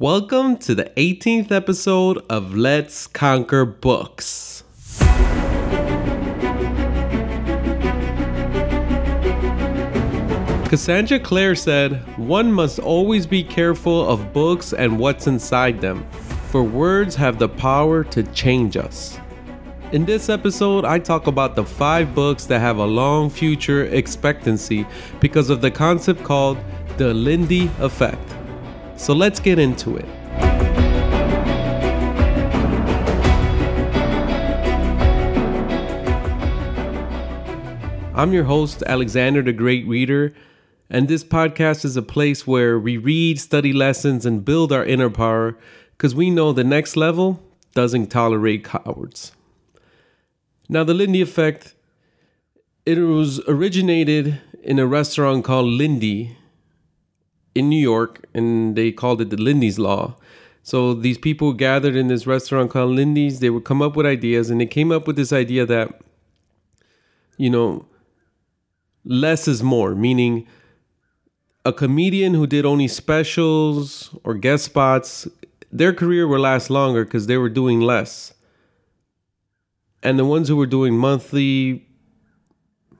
Welcome to the 18th episode of Let's Conquer Books. Cassandra Clare said, One must always be careful of books and what's inside them, for words have the power to change us. In this episode, I talk about the five books that have a long future expectancy because of the concept called the Lindy effect. So let's get into it. I'm your host, Alexander the Great Reader, and this podcast is a place where we read, study lessons, and build our inner power because we know the next level doesn't tolerate cowards. Now, the Lindy effect, it was originated in a restaurant called Lindy in New York, and they called it the Lindy's Law. So these people gathered in this restaurant called Lindy's. They would come up with ideas, and they came up with this idea that, you know, less is more, meaning a comedian who did only specials or guest spots, their career will last longer because they were doing less. And the ones who were doing monthly,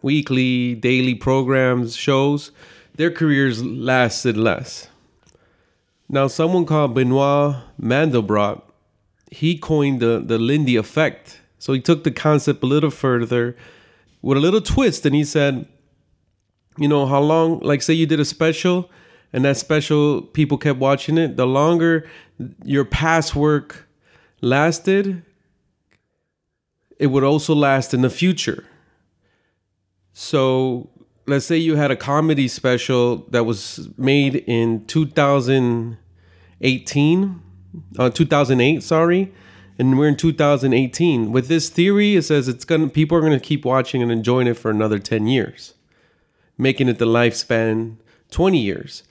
weekly, daily programs, shows, their careers lasted less. Now, someone called Benoit Mandelbrot, he coined the, the Lindy effect. So he took the concept a little further with a little twist and he said, you know, how long, like, say you did a special and that special people kept watching it, the longer your past work lasted, it would also last in the future. So let's say you had a comedy special that was made in 2018, uh, 2008, sorry, and we're in 2018. With this theory, it says it's gonna people are gonna keep watching and enjoying it for another 10 years, making it the lifespan 20 years.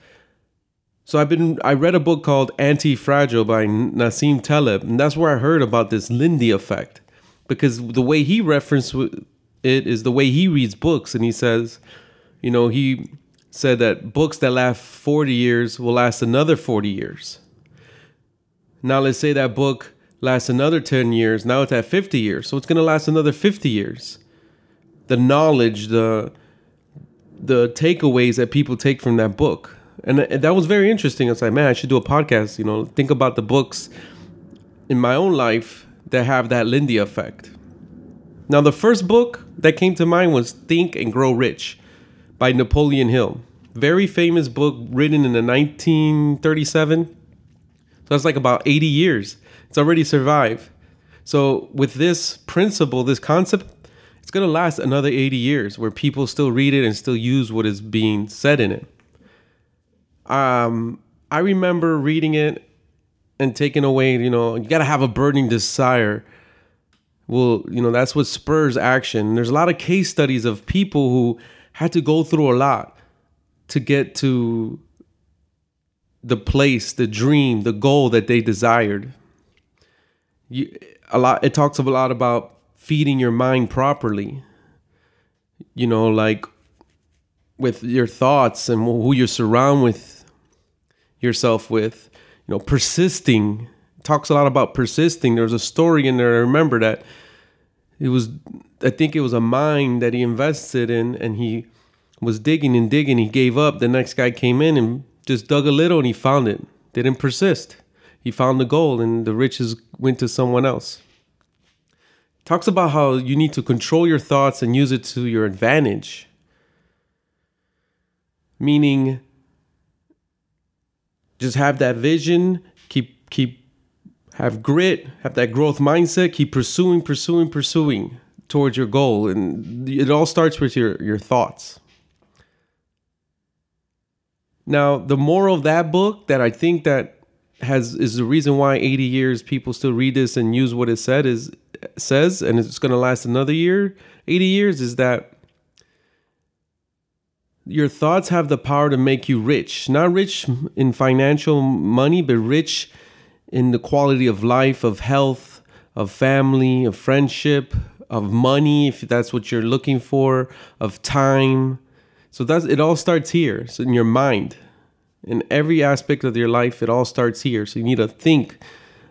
So I've been I read a book called Anti-Fragile by Nassim Taleb, and that's where I heard about this Lindy effect, because the way he referenced it is the way he reads books, and he says you know, he said that books that last 40 years will last another 40 years. Now, let's say that book lasts another 10 years. Now it's at 50 years. So it's going to last another 50 years. The knowledge, the the takeaways that people take from that book. And that was very interesting. I was like, man, I should do a podcast, you know, think about the books in my own life that have that Lindy effect. Now, the first book that came to mind was Think and Grow Rich by Napoleon Hill. Very famous book written in the 1937. So that's like about 80 years. It's already survived. So with this principle, this concept, it's going to last another 80 years where people still read it and still use what is being said in it. Um, I remember reading it and taking away, you know, you got to have a burning desire. Well, you know, that's what spurs action. There's a lot of case studies of people who had to go through a lot to get to the place, the dream, the goal that they desired. You, a lot. It talks a lot about feeding your mind properly. You know, like with your thoughts and who you surround with yourself with. You know, persisting. It talks a lot about persisting. There's a story in there. I remember that it was I think it was a mine that he invested in, and he was digging and digging. He gave up. The next guy came in and just dug a little, and he found it. Didn't persist. He found the gold, and the riches went to someone else. Talks about how you need to control your thoughts and use it to your advantage. Meaning, just have that vision, keep keep have grit, have that growth mindset, keep pursuing, pursuing, pursuing towards your goal. And it all starts with your, your thoughts. Now, the moral of that book that I think that has is the reason why 80 years people still read this and use what it said is says and it's going to last another year, 80 years is that your thoughts have the power to make you rich. Not rich in financial money, but rich in the quality of life, of health, of family, of friendship, of money, if that's what you're looking for, of time. So that's it all starts here. So in your mind. In every aspect of your life, it all starts here. So you need to think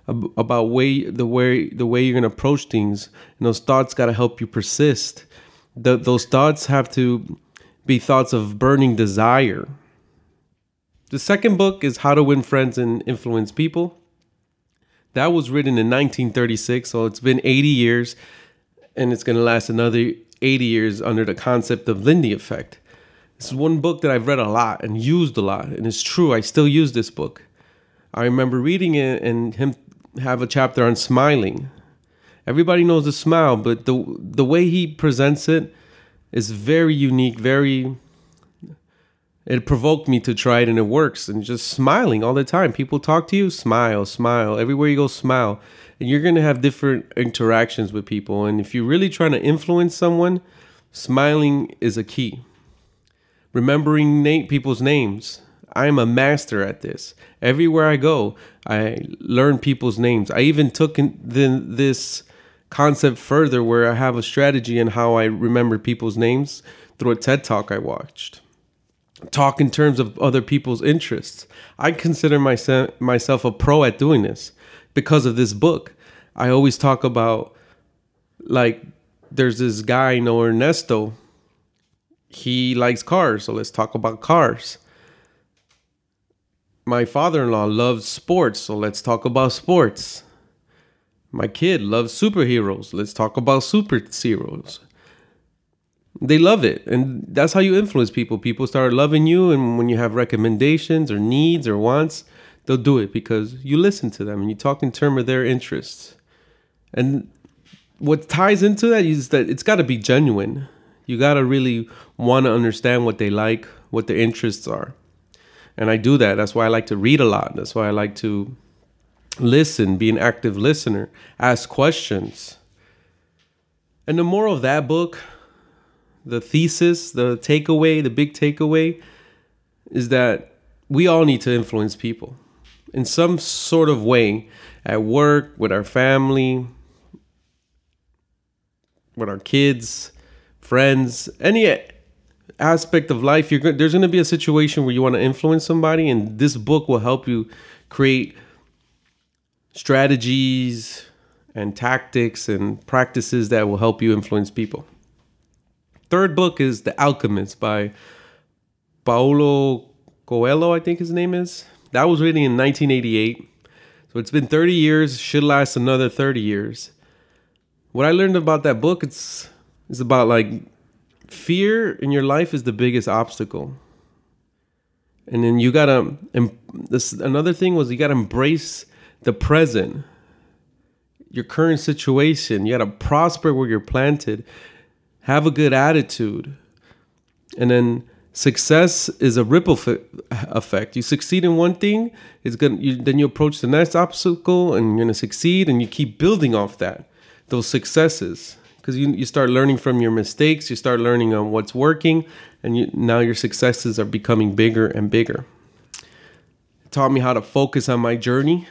about way the way the way you're gonna approach things, and those thoughts gotta help you persist. The, those thoughts have to be thoughts of burning desire. The second book is How to Win Friends and Influence People. That was written in 1936, so it's been 80 years, and it's going to last another 80 years under the concept of Lindy effect. This is one book that I've read a lot and used a lot, and it's true. I still use this book. I remember reading it and him have a chapter on smiling. Everybody knows the smile, but the the way he presents it is very unique, very it provoked me to try it and it works. And just smiling all the time. People talk to you smile smile. Everywhere you go smile. And you're going to have different interactions with people. And if you're really trying to influence someone smiling is a key. Remembering na- people's names. I'm a master at this. Everywhere i go i learn people's names. I even took the, this concept further where i have a strategy in how i remember people's names through a ted talk i watched talk in terms of other people's interests. I consider myself myself a pro at doing this because of this book. I always talk about like there's this guy know Ernesto. He likes cars, so let's talk about cars. My father-in-law loves sports, so let's talk about sports. My kid loves superheroes. Let's talk about superheroes they love it. And that's how you influence people. People start loving you and when you have recommendations or needs or wants they'll do it because you listen to them and you talk in terms of their interests. And what ties into that is that it's got to be genuine. You got to really want to understand what they like what their interests are. And i do that. That's why i like to read a lot. That's why i like to listen be an active listener ask questions. And the moral of that book the thesis, the takeaway, the big takeaway is that we all need to influence people in some sort of way at work, with our family, with our kids, friends, any aspect of life. You're there's going to be a situation where you want to influence somebody and this book will help you create strategies and tactics and practices that will help you influence people third book is The Alchemist by Paulo Coelho, I think his name is. That was written in 1988. So it's been 30 years, should last another 30 years. What I learned about that book, it's it's about like fear in your life is the biggest obstacle. And then you gotta and this another thing was you gotta embrace the present, your current situation. You gotta prosper where you're planted have a good attitude. And then success is a ripple effect. You succeed in one thing, it's going you then you approach the next obstacle and you're going to succeed and you keep building off that those successes because you, you start learning from your mistakes, you start learning on what's working and you, now your successes are becoming bigger and bigger. It taught me how to focus on my journey.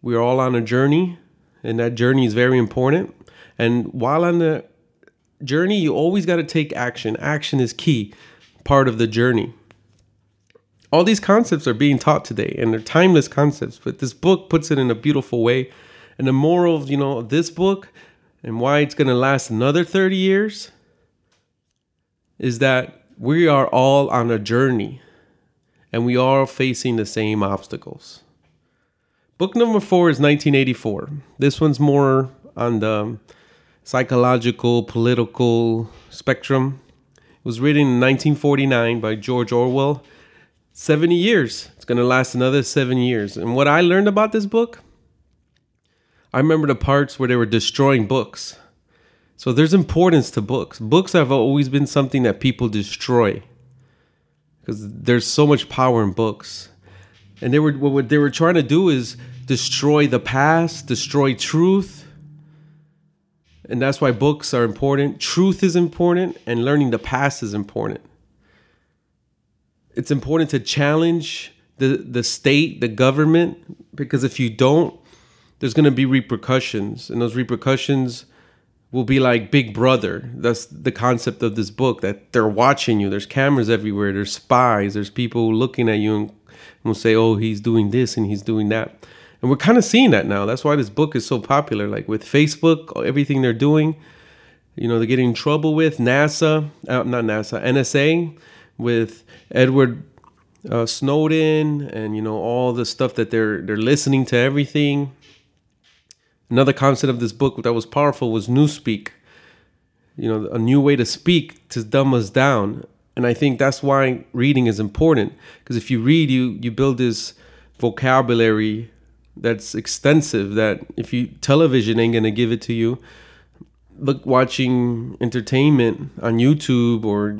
We're all on a journey and that journey is very important. And while on the journey, you always got to take action. Action is key part of the journey. All these concepts are being taught today, and they're timeless concepts. But this book puts it in a beautiful way. And the moral, of, you know, this book and why it's going to last another 30 years is that we are all on a journey and we are facing the same obstacles. Book number four is 1984. This one's more on the psychological, political spectrum. It was written in 1949 by George Orwell. 70 years. It's going to last another seven years. And what I learned about this book, I remember the parts where they were destroying books. So there's importance to books. Books have always been something that people destroy because there's so much power in books. And they were what they were trying to do is destroy the past, destroy truth, and that's why books are important. Truth is important, and learning the past is important. It's important to challenge the, the state, the government, because if you don't, there's going to be repercussions, and those repercussions will be like Big Brother. That's the concept of this book that they're watching you. There's cameras everywhere. There's spies. There's people looking at you and will say, "Oh, he's doing this and he's doing that." And we're kind of seeing that now. That's why this book is so popular. Like with Facebook, everything they're doing, you know, they're getting in trouble with NASA, uh, not NASA, NSA, with Edward uh, Snowden, and you know all the stuff that they're they're listening to everything. Another concept of this book that was powerful was newspeak. You know, a new way to speak to dumb us down. And I think that's why reading is important. Because if you read, you you build this vocabulary that's extensive that if you television ain't gonna give it to you. Look watching entertainment on YouTube or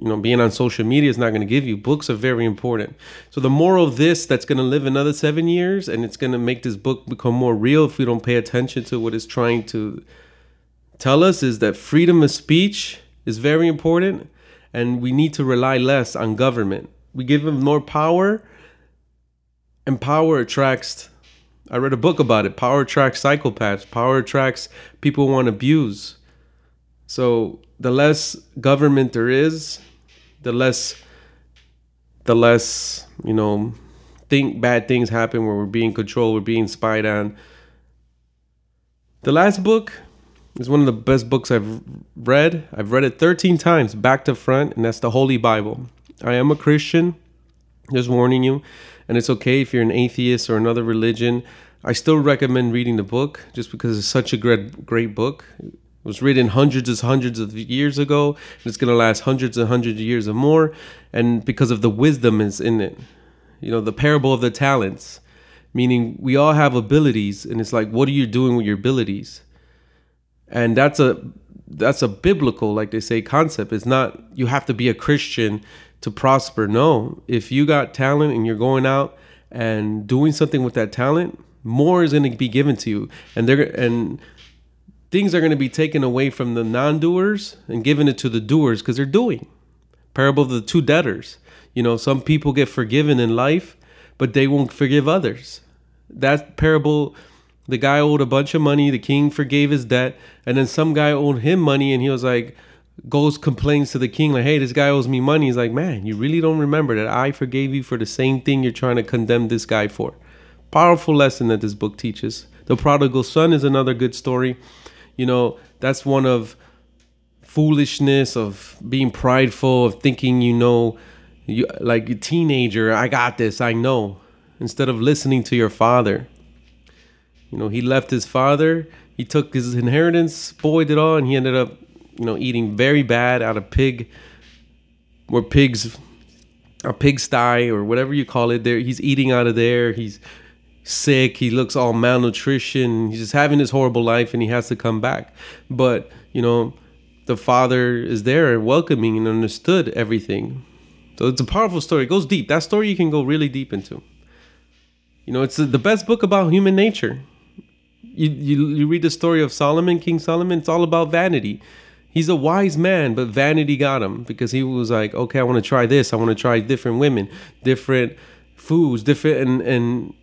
you know being on social media is not to give you books are very important so the moral of this that's to live another seven years and it's to make this book become more real if we don't pay attention to what it's trying to tell us is that freedom of speech is very important and we need to rely less on government we give them more power and power attracts i read a book about it power attracts psychopaths power attracts people want abuse so the less government there is, the less the less, you know, think bad things happen where we're being controlled, we're being spied on. The last book is one of the best books I've read. I've read it 13 times back to front, and that's the Holy Bible. I am a Christian, just warning you, and it's okay if you're an atheist or another religion. I still recommend reading the book just because it's such a great great book. It was written hundreds and hundreds of years ago, and it's going to last hundreds and hundreds of years or more. And because of the wisdom is in it, you know, the parable of the talents, meaning we all have abilities, and it's like, what are you doing with your abilities? And that's a that's a biblical, like they say, concept. It's not you have to be a Christian to prosper. No, if you got talent and you're going out and doing something with that talent, more is going to be given to you. And they're and things are going to be taken away from the non-doers and given it to the doers because they're doing. Parable of the two debtors. You know, some people get forgiven in life, but they won't forgive others. That parable, the guy owed a bunch of money, the king forgave his debt, and then some guy owed him money and he was like goes complains to the king like, "Hey, this guy owes me money." He's like, "Man, you really don't remember that I forgave you for the same thing you're trying to condemn this guy for." Powerful lesson that this book teaches. The prodigal son is another good story you know that's one of foolishness of being prideful of thinking you know you like a teenager i got this i know instead of listening to your father you know he left his father he took his inheritance spoiled it all and he ended up you know eating very bad out of pig or pigs a pigsty or whatever you call it there he's eating out of there he's sick. He looks all malnutrition. He's just having this horrible life and he has to come back. But, you know, the father is there welcoming and understood everything. So it's a powerful story. It goes deep. That story you can go really deep into. You know, it's the best book about human nature. You, you, you read the story of Solomon, King Solomon, it's all about vanity. He's a wise man, but vanity got him because he was like, okay, I want to try this. I want to try different women, different foods, different, and, and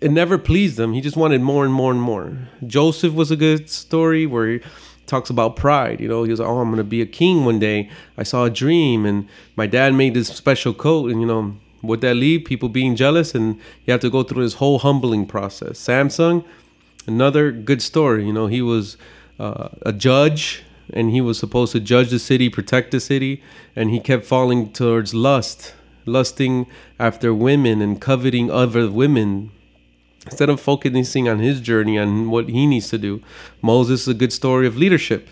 it never pleased him. He just wanted more and more and more. Joseph was a good story where he talks about pride. You know, he was like, "Oh, I'm gonna be a king one day." I saw a dream, and my dad made this special coat, and you know, would that leave people being jealous? And you have to go through this whole humbling process. Samson, another good story. You know, he was uh, a judge, and he was supposed to judge the city, protect the city, and he kept falling towards lust, lusting after women and coveting other women. Instead of focusing on his journey and what he needs to do moses is a good story of leadership.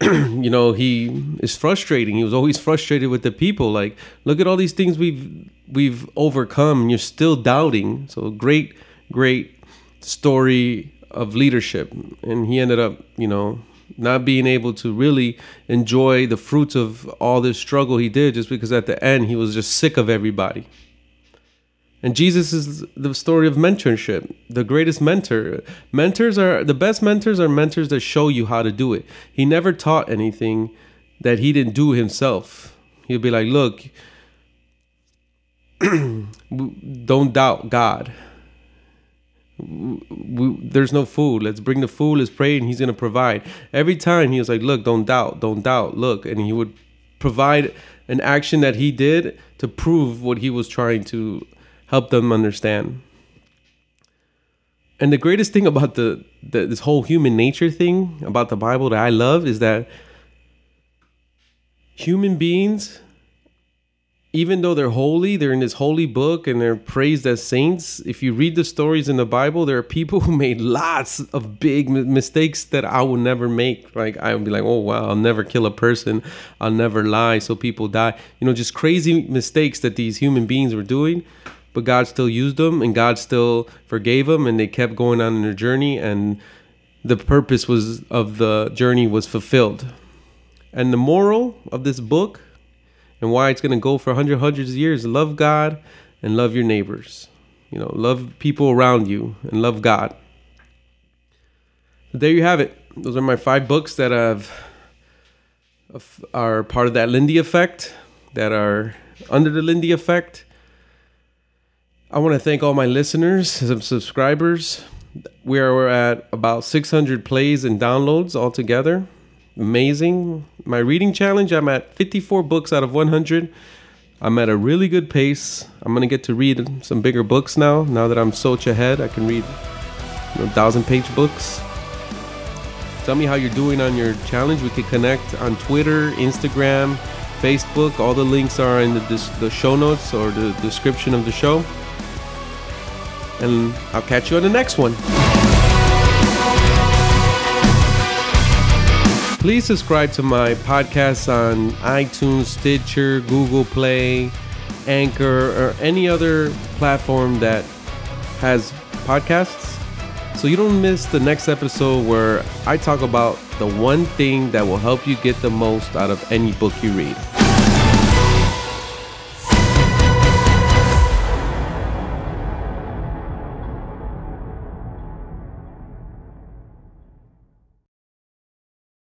You know he is frustrating. He was always frustrated with the people like look at all these things we've we've overcome and you're still doubting. So great great story of leadership and he ended up you know not being able to really enjoy the fruits of all this struggle he did just because at the end he was just sick of everybody and Jesus is the story of mentorship, the greatest mentor. Mentors are the best mentors are mentors that show you how to do it. He never taught anything that he didn't do himself. He'll be like, "Look, don't doubt God. We, there's no food. Let's bring the food. Let's pray, and He's gonna provide. Every time He was like, "Look, don't doubt, don't doubt. Look," and He would provide an action that He did to prove what He was trying to help them understand. And the greatest thing about the, the this whole human nature thing about the Bible that I love is that human beings even though they're holy, they're in this holy book and they're praised as saints. If you read the stories in the Bible, there are people who made lots of big mistakes that I would never make. Like I would be like, "Oh wow, I'll never kill a person. I'll never lie so people die." You know, just crazy mistakes that these human beings were doing, but God still used them and God still forgave them and they kept going on their journey and the purpose was of the journey was fulfilled. And the moral of this book and why it's going to go for hundred hundreds of years. Love God and love your neighbors. You know, love people around you and love God. there you have it. Those are my five books that have are part of that Lindy effect, that are under the Lindy effect. I want to thank all my listeners, some subscribers. We are at about 600 plays and downloads altogether amazing. My reading challenge, I'm at 54 books out of 100. I'm at a really good pace. I'm gonna get to read some bigger books now. Now that I'm so ahead, I can read you know, thousand page books. Tell me how you're doing on your challenge. We can connect on Twitter, Instagram, Facebook. All the links are in the, the show notes or the description of the show. And I'll catch you on the next one. Please subscribe to my podcast on iTunes, Stitcher, Google Play, Anchor, or any other platform that has podcasts so you don't miss the next episode where I talk about the one thing that will help you get the most out of any book you read.